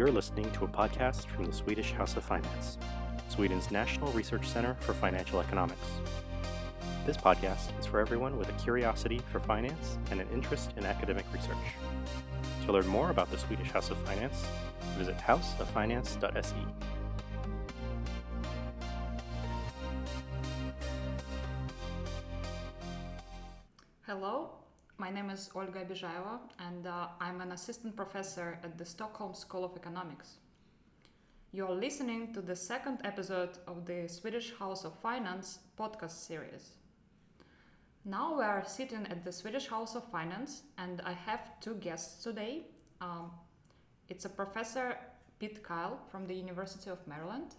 You're listening to a podcast from the Swedish House of Finance, Sweden's National Research Center for Financial Economics. This podcast is for everyone with a curiosity for finance and an interest in academic research. To learn more about the Swedish House of Finance, visit houseoffinance.se. is Olga Obizhaeva, and uh, I'm an assistant professor at the Stockholm School of Economics. You're listening to the second episode of the Swedish House of Finance podcast series. Now we are sitting at the Swedish House of Finance, and I have two guests today. Um, it's a professor Pete Kyle from the University of Maryland.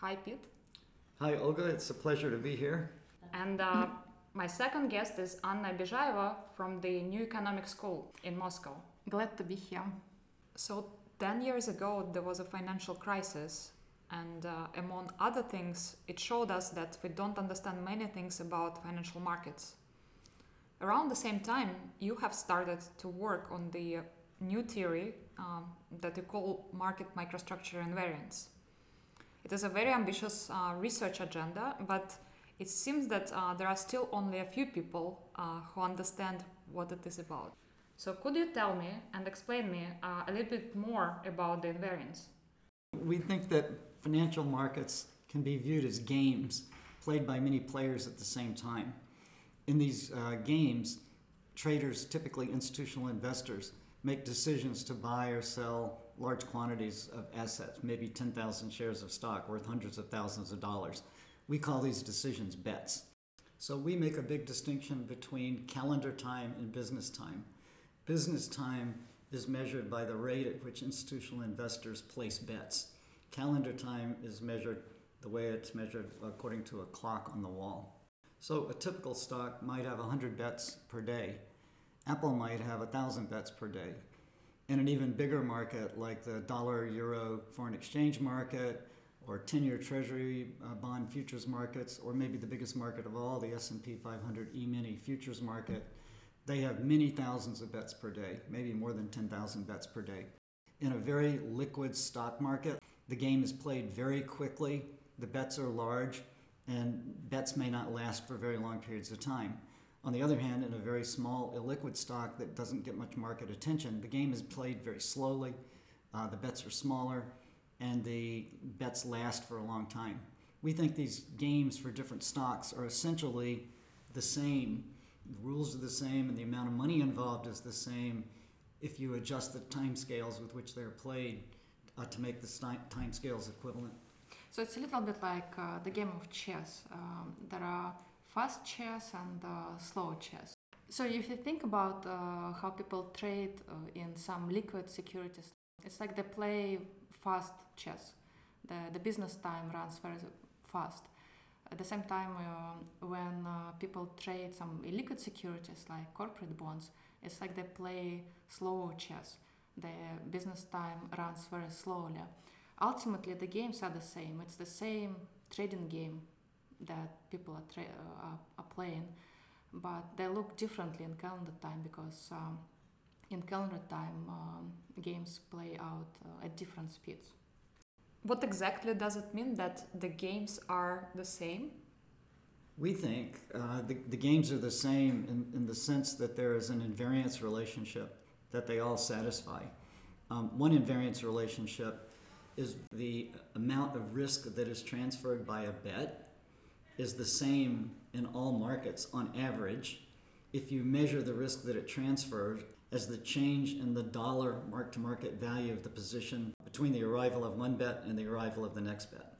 Hi, Pete. Hi, Olga. It's a pleasure to be here. And uh, my second guest is Anna Obizhaeva from the New Economic School in Moscow. Glad to be here. So, 10 years ago, there was a financial crisis, and uh, among other things, it showed us that we don't understand many things about financial markets. Around the same time, you have started to work on the new theory um, that you call market microstructure invariance. It is a very ambitious uh, research agenda, but it seems that uh, there are still only a few people uh, who understand what it is about. So, could you tell me and explain me uh, a little bit more about the invariance? We think that financial markets can be viewed as games played by many players at the same time. In these uh, games, traders, typically institutional investors, make decisions to buy or sell large quantities of assets, maybe 10,000 shares of stock worth hundreds of thousands of dollars. We call these decisions bets. So we make a big distinction between calendar time and business time. Business time is measured by the rate at which institutional investors place bets. Calendar time is measured the way it's measured according to a clock on the wall. So a typical stock might have 100 bets per day. Apple might have 1,000 bets per day. In an even bigger market like the dollar euro foreign exchange market, or 10-year treasury uh, bond futures markets or maybe the biggest market of all the s&p 500 e-mini futures market. They have many thousands of bets per day maybe more than 10000 bets per day in a very liquid stock market. The game is played very quickly. The bets are large and bets may not last for very long periods of time. On the other hand in a very small illiquid stock that doesn't get much market attention the game is played very slowly. Uh, the bets are smaller and the bets last for a long time. We think these games for different stocks are essentially the same. The rules are the same, and the amount of money involved is the same if you adjust the time scales with which they're played uh, to make the time scales equivalent. So it's a little bit like uh, the game of chess. Um, there are fast chess and uh, slow chess. So if you think about uh, how people trade uh, in some liquid securities, it's like they play fast chess. The, the business time runs very fast. At the same time, uh, when uh, people trade some illiquid securities like corporate bonds, it's like they play slow chess. The business time runs very slowly. Ultimately, the games are the same. It's the same trading game that people are, tra- uh, are, are, playing, but they look differently in calendar time because um, in calendar time um, games play out uh, at different speeds. What exactly does it mean that the games are the same? We think uh, the, the games are the same in, in the sense that there is an invariance relationship that they all satisfy. Um, one invariance relationship is the amount of risk that is transferred by a bet is the same in all markets on average if you measure the risk that it transfers as the change in the dollar mark to market value of the position between the arrival of one bet and the arrival of the next bet.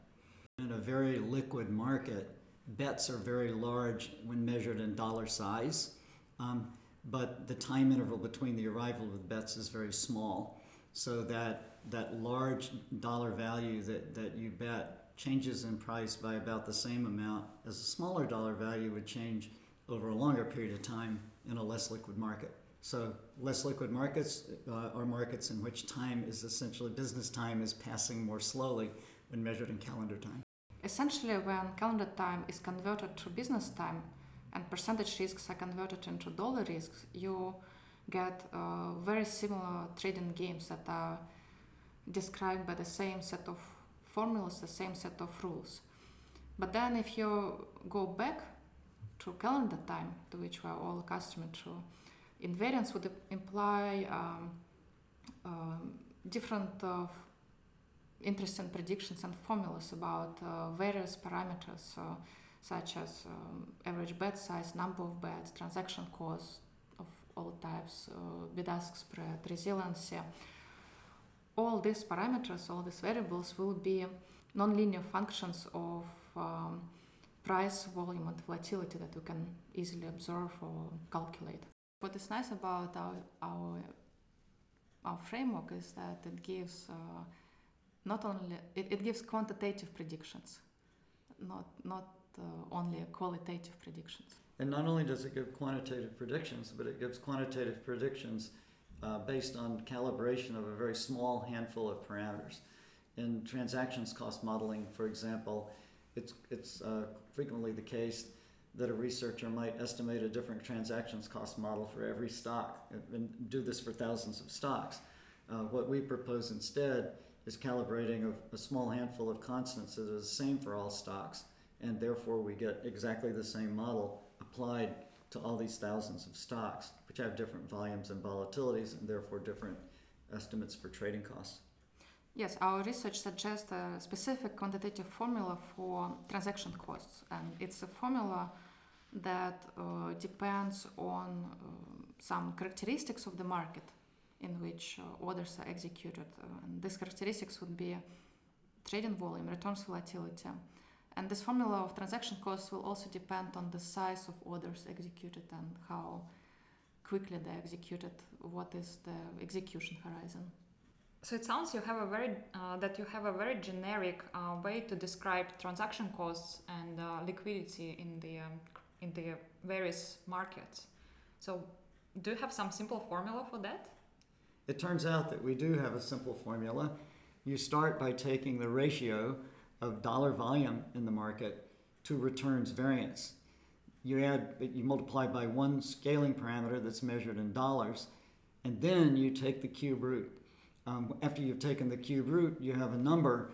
In a very liquid market, bets are very large when measured in dollar size, um, but the time interval between the arrival of the bets is very small. So that, that large dollar value that, that you bet changes in price by about the same amount as a smaller dollar value would change over a longer period of time in a less liquid market. So less liquid markets uh, are markets in which time is essentially business time is passing more slowly when measured in calendar time. Essentially, when calendar time is converted to business time and percentage risks are converted into dollar risks, you get uh, very similar trading games that are described by the same set of formulas, the same set of rules. But then if you go back to calendar time, to which we are all accustomed to, invariance would imply um, um, different uh, interesting predictions and formulas about uh, various parameters uh, such as um, average bet size, number of bets, transaction cost of all types, uh, bid-ask spread, resiliency. All these parameters, all these variables will be nonlinear functions of um, price, volume, and volatility that you can easily observe or calculate. What is nice about our, our, our framework is that it gives uh, not only it, it gives quantitative predictions, not not uh, only qualitative predictions. And not only does it give quantitative predictions, but it gives quantitative predictions uh, based on calibration of a very small handful of parameters. In transactions cost modeling, for example, it's, it's uh, frequently the case that a researcher might estimate a different transactions cost model for every stock and do this for thousands of stocks. Uh, what we propose instead is calibrating of a small handful of constants that is the same for all stocks, and therefore we get exactly the same model applied to all these thousands of stocks, which have different volumes and volatilities, and therefore different estimates for trading costs. Yes, our research suggests a specific quantitative formula for transaction costs, and it's a formula that uh, depends on uh, some characteristics of the market in which uh, orders are executed. Uh, and these characteristics would be trading volume, returns volatility. And this formula of transaction costs will also depend on the size of orders executed and how quickly they're executed, what is the execution horizon. So it sounds you have a very uh, that you have a very generic uh, way to describe transaction costs and uh, liquidity in the um, in the various markets. So do you have some simple formula for that? It turns out that we do have a simple formula. You start by taking the ratio of dollar volume in the market to returns variance. You add you multiply by one scaling parameter that's measured in dollars, and then you take the cube root um, after you've taken the cube root, you have a number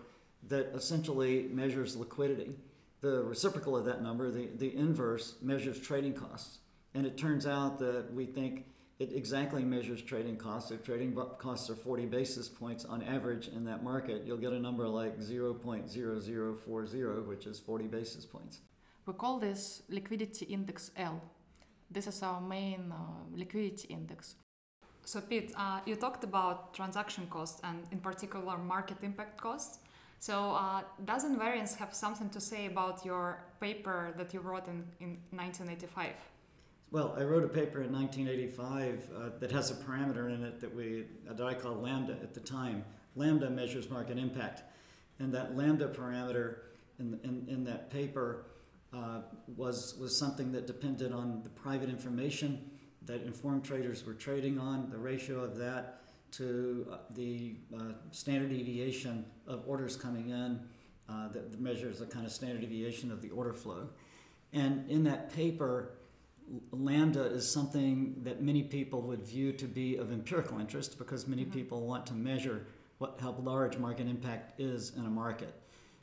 that essentially measures liquidity. The reciprocal of that number, the, the inverse, measures trading costs. And it turns out that we think it exactly measures trading costs. If trading costs are 40 basis points on average in that market, you'll get a number like 0.0040, which is 40 basis points. We call this liquidity index L. This is our main uh, liquidity index. So, Pete, uh, you talked about transaction costs and, in particular, market impact costs. So, uh, does invariance have something to say about your paper that you wrote in, in 1985? Well, I wrote a paper in 1985 uh, that has a parameter in it that we that I call lambda at the time. Lambda measures market impact, and that lambda parameter in, in, in that paper uh, was was something that depended on the private information that informed traders were trading on, the ratio of that to uh, the uh, standard deviation of orders coming in uh, that measures a kind of standard deviation of the order flow. And in that paper, lambda is something that many people would view to be of empirical interest because many mm-hmm. people want to measure what how large market impact is in a market.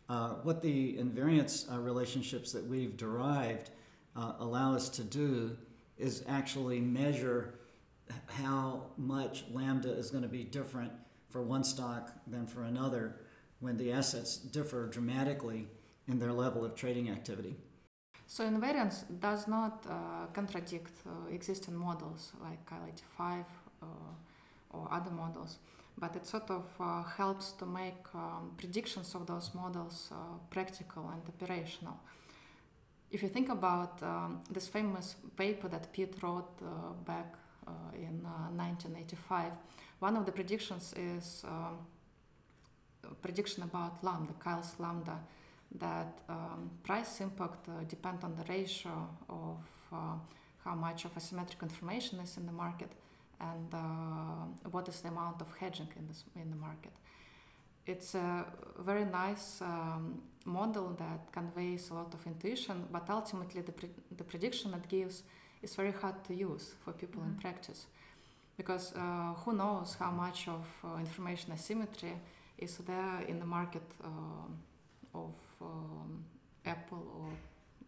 Uh, what the invariance uh, relationships that we've derived uh, allow us to do is actually measure how much lambda is going to be different for one stock than for another when the assets differ dramatically in their level of trading activity. So invariance does not uh, contradict uh, existing models like Kyle 85 uh, or other models, but it sort of uh, helps to make um, predictions of those models uh, practical and operational if you think about um, this famous paper that Pete wrote uh, back in uh, 1985, one of the predictions is um, a prediction about lambda, Kyle's lambda, that um, price impact uh, depend on the ratio of uh, how much of asymmetric information is in the market and uh, what is the amount of hedging in, this, in the market. It's a very nice um, model that conveys a lot of intuition, but ultimately the, pre- the prediction it gives is very hard to use for people mm-hmm. in practice. Because uh, who knows how much of uh, information asymmetry is there in the market um, of um, Apple or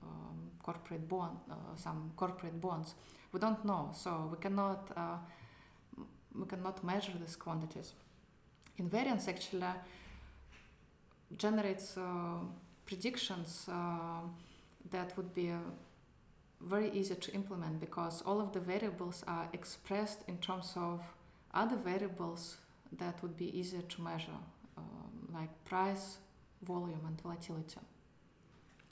um, corporate bond, uh, some corporate bonds. We don't know, so we cannot uh, we cannot measure these quantities. Invariance actually generates uh, predictions uh, that would be uh, very easy to implement because all of the variables are expressed in terms of other variables that would be easier to measure, um, like price, volume, and volatility.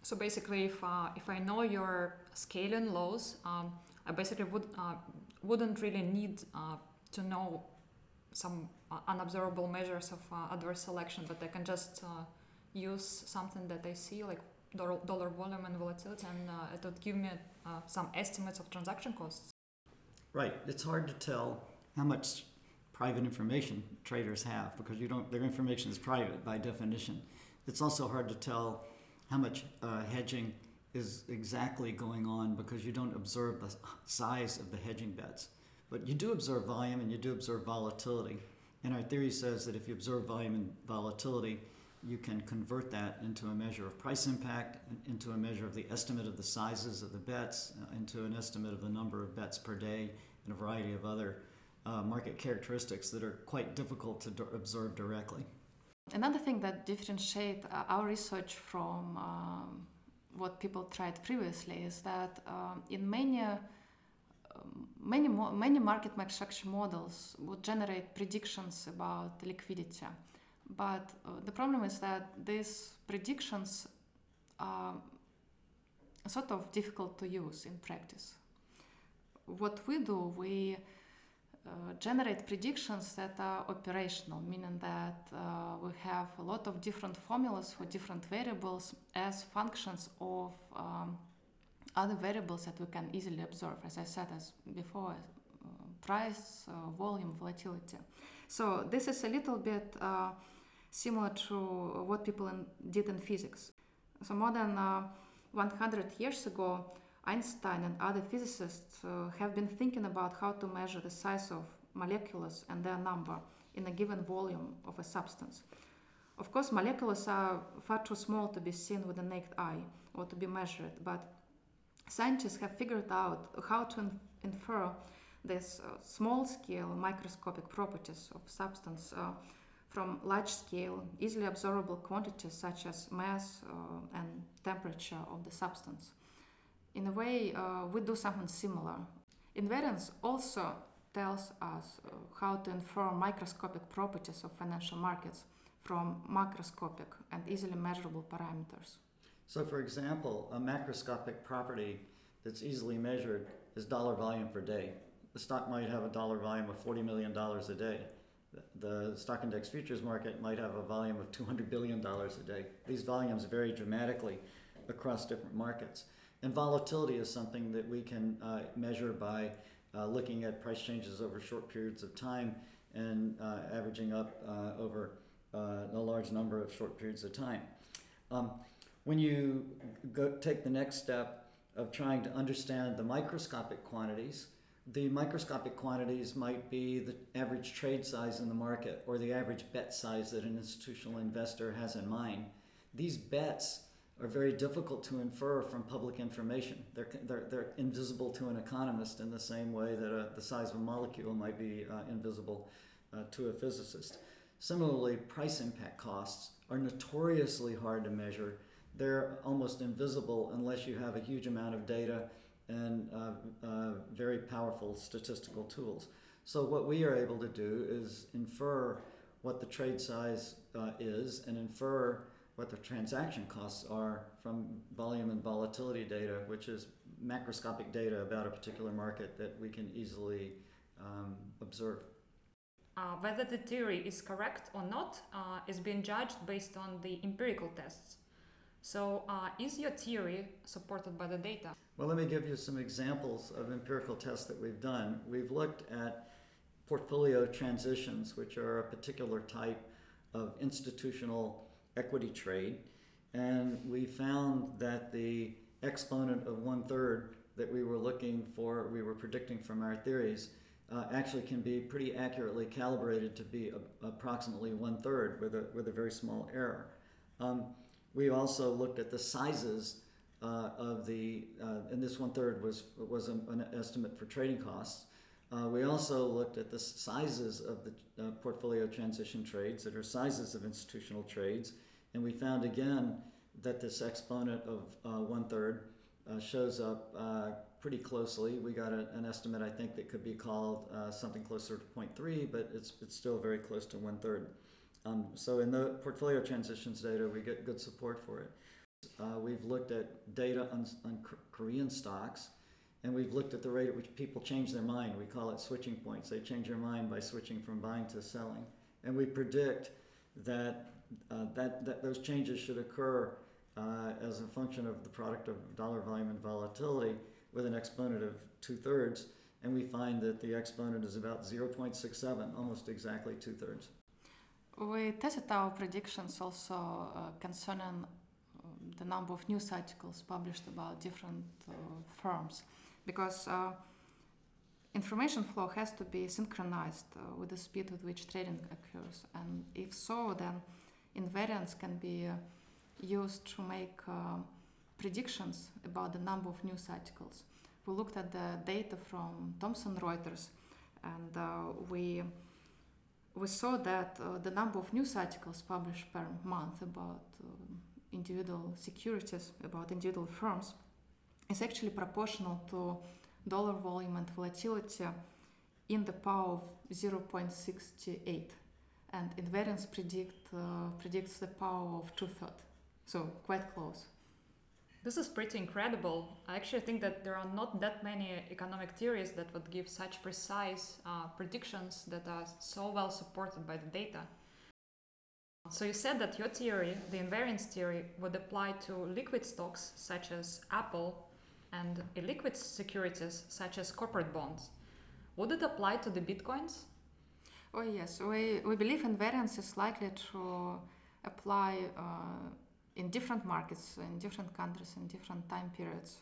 So basically, if uh, if I know your scaling laws, um, I basically would uh, wouldn't really need uh, to know some uh, unobservable measures of uh, adverse selection, but I can just uh, use something that I see, like dollar, volume and volatility, and uh, it would give me uh, some estimates of transaction costs. Right. It's hard to tell how much private information traders have because you don't. Their information is private by definition. It's also hard to tell how much uh, hedging is exactly going on because you don't observe the size of the hedging bets. But you do observe volume and you do observe volatility. And our theory says that if you observe volume and volatility, you can convert that into a measure of price impact, into a measure of the estimate of the sizes of the bets, uh, into an estimate of the number of bets per day, and a variety of other uh, market characteristics that are quite difficult to d- observe directly. Another thing that differentiates uh, our research from um, what people tried previously is that um, in many um, many many market structure models would generate predictions about liquidity, but uh, the problem is that these predictions are sort of difficult to use in practice. What we do, we uh, generate predictions that are operational, meaning that uh, we have a lot of different formulas for different variables as functions of um, other variables that we can easily observe, as I said as before, uh, price, uh, volume, volatility. So this is a little bit uh, similar to what people in, did in physics. So more than 100 years ago, Einstein and other physicists uh, have been thinking about how to measure the size of molecules and their number in a given volume of a substance. Of course, molecules are far too small to be seen with the naked eye or to be measured, but scientists have figured out how to in- infer these uh, small scale microscopic properties of substance uh, from large scale, easily observable quantities such as mass uh, and temperature of the substance in a way, uh, we do something similar. Invariance also tells us uh, how to infer microscopic properties of financial markets from macroscopic and easily measurable parameters. So, for example, a macroscopic property that's easily measured is dollar volume per day. The stock might have a dollar volume of $40 million a day. The stock index futures market might have a volume of $200 billion a day. These volumes vary dramatically across different markets. And volatility is something that we can uh, measure by uh, looking at price changes over short periods of time and uh, averaging up uh, over uh, a large number of short periods of time. Um, when you go take the next step of trying to understand the microscopic quantities, the microscopic quantities might be the average trade size in the market or the average bet size that an institutional investor has in mind. These bets are very difficult to infer from public information. They're, they're, they're invisible to an economist in the same way that a, the size of a molecule might be uh, invisible uh, to a physicist. Similarly, price impact costs are notoriously hard to measure. They're almost invisible unless you have a huge amount of data and uh, uh very powerful statistical tools. So, what we are able to do is infer what the trade size uh, is and infer what the transaction costs are from volume and volatility data, which is macroscopic data about a particular market that we can easily um, observe. Uh, whether the theory is correct or not uh, is being judged based on the empirical tests. So, uh, is your theory supported by the data? Well, let me give you some examples of empirical tests that we've done. We've looked at portfolio transitions, which are a particular type of institutional equity trade, and we found that the exponent of one third that we were looking for, we were predicting from our theories, uh, actually can be pretty accurately calibrated to be a, approximately one third with a, with a very small error. Um, we also looked at the sizes uh, of the, uh, and this one third was, was an, estimate for trading costs. Uh, we also looked at the sizes of the uh, portfolio transition trades that are sizes of institutional trades, and we found again that this exponent of uh, one third uh, shows up pretty closely. We got a, an estimate, I think, that could be called something closer to 0.3, but it's, it's still very close to one third. Um, so in the portfolio transitions data, we get good support for it. we've looked at data on, on Korean stocks and we've looked at the rate at which people change their mind. We call it switching points. They change their mind by switching from buying to selling. And we predict that, uh, that, that those changes should occur uh, as a function of the product of dollar volume and volatility with an exponent of two thirds. And we find that the exponent is about 0.67, almost exactly two thirds. We tested our predictions also uh, concerning um, the number of news articles published about different uh, firms because uh, information flow has to be synchronized uh, with the speed with which trading occurs. And if so, then invariance can be uh, used to make uh, predictions about the number of news articles. We looked at the data from Thomson Reuters and uh, we we saw that uh, the number of news articles published per month about individual securities, about individual firms, is actually proportional to dollar volume and volatility in the power of 0.68 and invariance predict, uh, predicts the power of two-thirds. So quite close this is pretty incredible i actually think that there are not that many economic theories that would give such precise uh, predictions that are so well supported by the data so you said that your theory the invariance theory would apply to liquid stocks such as apple and illiquid securities such as corporate bonds. Would it apply to the bitcoins? Oh, yes. We, we believe invariance is likely to apply uh, in different markets, in different countries, in different time periods.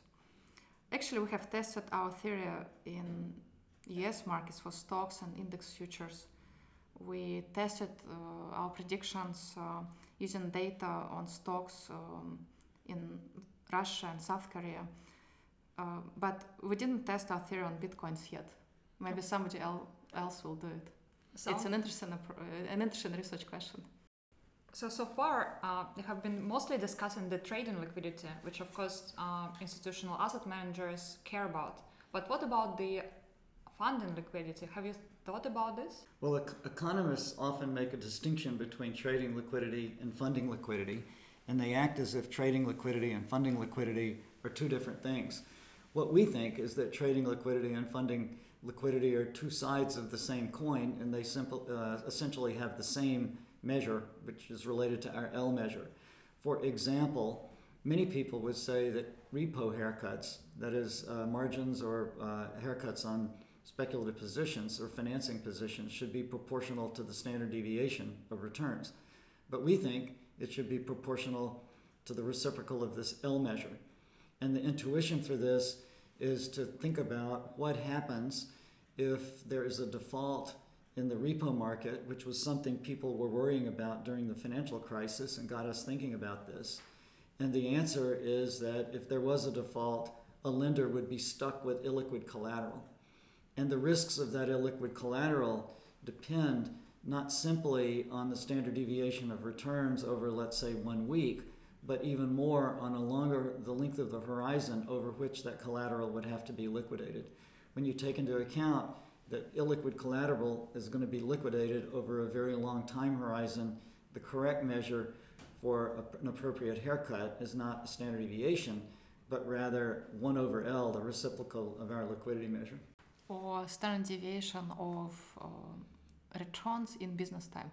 Actually, we have tested our theory in US markets for stocks and index futures. We tested uh, our predictions uh, using data on stocks um, in Russia and South Korea uh, but we didn't test our theory on bitcoins yet. Maybe somebody el- else will do it. So it's an interesting, an interesting research question. So so far, uh, have been mostly discussing the trading liquidity, which of course uh, institutional asset managers care about. But what about the funding liquidity? Have you thought about this? Well, ec- economists often make a distinction between trading liquidity and funding liquidity, and they act as if trading liquidity and funding liquidity are two different things. What we think is that trading liquidity and funding liquidity are two sides of the same coin, and they simple, uh, essentially have the same measure, which is related to our L measure. For example, many people would say that repo haircuts, that is, uh, margins or uh, haircuts on speculative positions or financing positions, should be proportional to the standard deviation of returns. But we think it should be proportional to the reciprocal of this L measure. And the intuition for this is to think about what happens if there is a default in the repo market, which was something people were worrying about during the financial crisis and got us thinking about this. And the answer is that if there was a default, a lender would be stuck with illiquid collateral. And the risks of that illiquid collateral depend not simply on the standard deviation of returns over, let's say, one week, but even more on a longer the length of the horizon over which that collateral would have to be liquidated. When you take into account that illiquid collateral is going to be liquidated over a very long time horizon, the correct measure for a, an appropriate haircut is not a standard deviation, but rather 1 over L, the reciprocal of our liquidity measure. Or standard deviation of uh, returns in business time,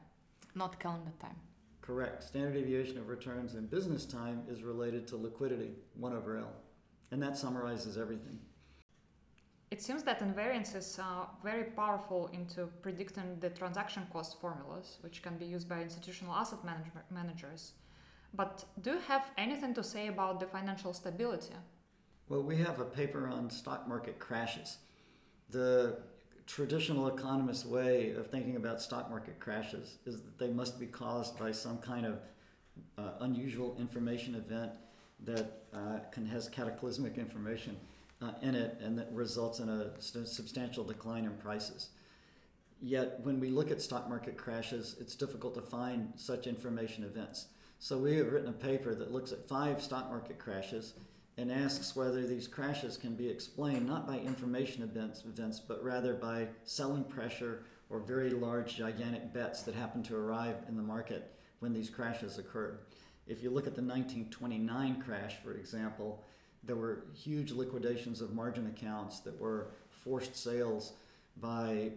not calendar time. Correct. Standard deviation of returns in business time is related to liquidity, 1 over L. And that summarizes everything. It seems that invariances uh, very powerful into predicting the transaction cost formulas, which can be used by institutional asset manage- managers. But do you have anything to say about the financial stability? Well, we have a paper on stock market crashes. The traditional economist way of thinking about stock market crashes is that they must be caused by some kind of uh, unusual information event that uh, can has cataclysmic information uh, in it and that results in a st- substantial decline in prices. Yet, when we look at stock market crashes, it's difficult to find such information events. So, we have written a paper that looks at five stock market crashes and asks whether these crashes can be explained not by information events, events but rather by selling pressure or very large, gigantic bets that happen to arrive in the market when these crashes occurred. If you look at the 1929 crash, for example, there were huge liquidations of margin accounts that were forced sales by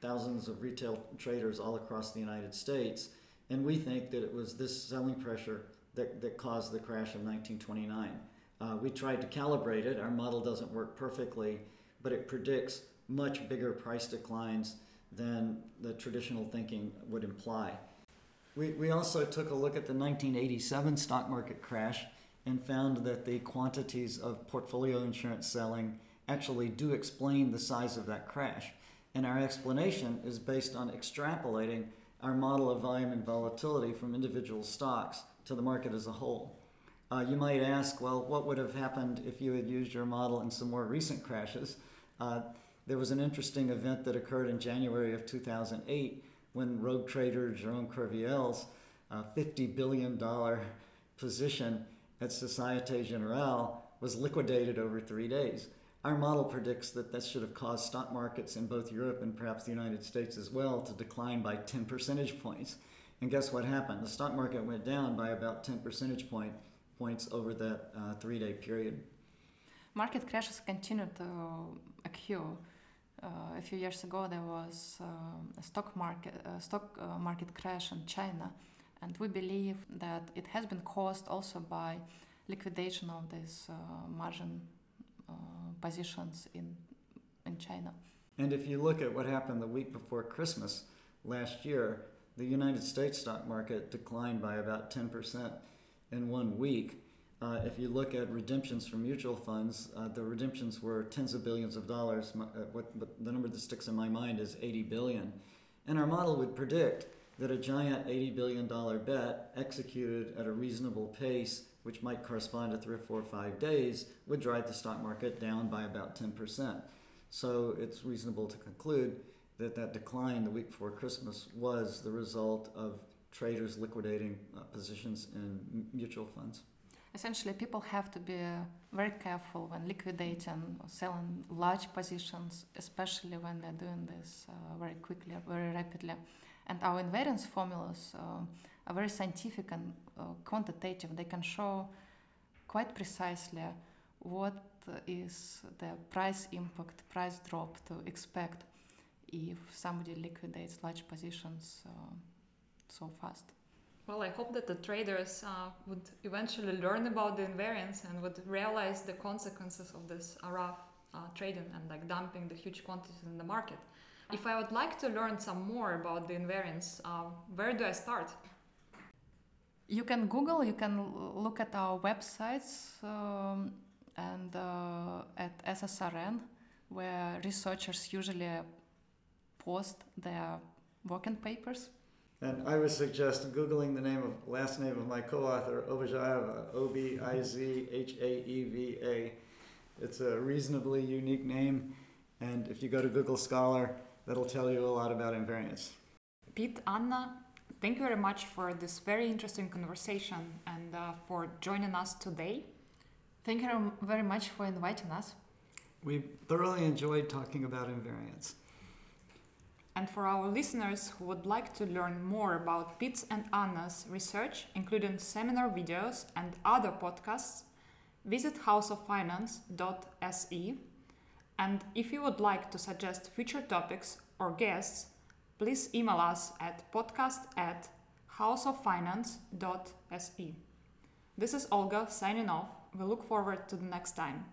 thousands of retail traders all across the United States. And we think that it was this selling pressure that, that caused the crash of 1929. Uh, we tried to calibrate it. Our model doesn't work perfectly, but it predicts much bigger price declines than the traditional thinking would imply. We, we also took a look at the 1987 stock market crash and found that the quantities of portfolio insurance selling actually do explain the size of that crash. And our explanation is based on extrapolating our model of volume and volatility from individual stocks to the market as a whole. Uh, you might ask, well, what would have happened if you had used your model in some more recent crashes? Uh, there was an interesting event that occurred in January of 2008 when rogue trader Jerome Kerviel's uh, $50 billion position at Societe Generale was liquidated over three days. Our model predicts that this should have caused stock markets in both Europe and perhaps the United States as well to decline by 10 percentage points. And guess what happened? The stock market went down by about 10 percentage point, points over that uh, three day period. Market crashes continue to occur. Uh, a few years ago, there was uh, a stock market, a stock uh, market crash in China, and we believe that it has been caused also by liquidation of these uh, margin uh, positions in in China. And if you look at what happened the week before Christmas last year, the United States stock market declined by about 10% in one week. Uh, if you look at redemptions from mutual funds, uh, the redemptions were tens of billions of dollars. Uh, what, what, the number that sticks in my mind is 80 billion. And our model would predict that a giant $80 billion bet executed at a reasonable pace, which might correspond to three or four or five days, would drive the stock market down by about 10%. So it's reasonable to conclude that that decline the week before Christmas was the result of traders liquidating uh, positions in mutual funds. Essentially, people have to be very careful when liquidating or selling large positions, especially when they're doing this uh, very quickly, very rapidly. And our invariance formulas uh, are very scientific and uh, quantitative. They can show quite precisely what is the price impact, price drop to expect if somebody liquidates large positions uh, so fast. Well, I hope that the traders uh, would eventually learn about the invariance and would realize the consequences of this rough uh, trading and like dumping the huge quantities in the market. If I would like to learn some more about the invariance, uh, where do I start? You can Google, you can look at our websites um, and uh, at SSRN, where researchers usually post their working papers. And I would suggest Googling the name of last name of my co-author, Obizhaeva, O-B-I-Z-H-A-E-V-A. It's a reasonably unique name, and if you go to Google Scholar, that'll tell you a lot about invariance. Pete, Anna, thank you very much for this very interesting conversation and uh, for joining us today. Thank you very much for inviting us. We thoroughly enjoyed talking about invariance. And for our listeners who would like to learn more about Pete's and Anna's research, including seminar videos and other podcasts, visit houseoffinance.se. And if you would like to suggest future topics or guests, please email us at podcast at houseoffinance.se. This is Olga signing off. We look forward to the next time.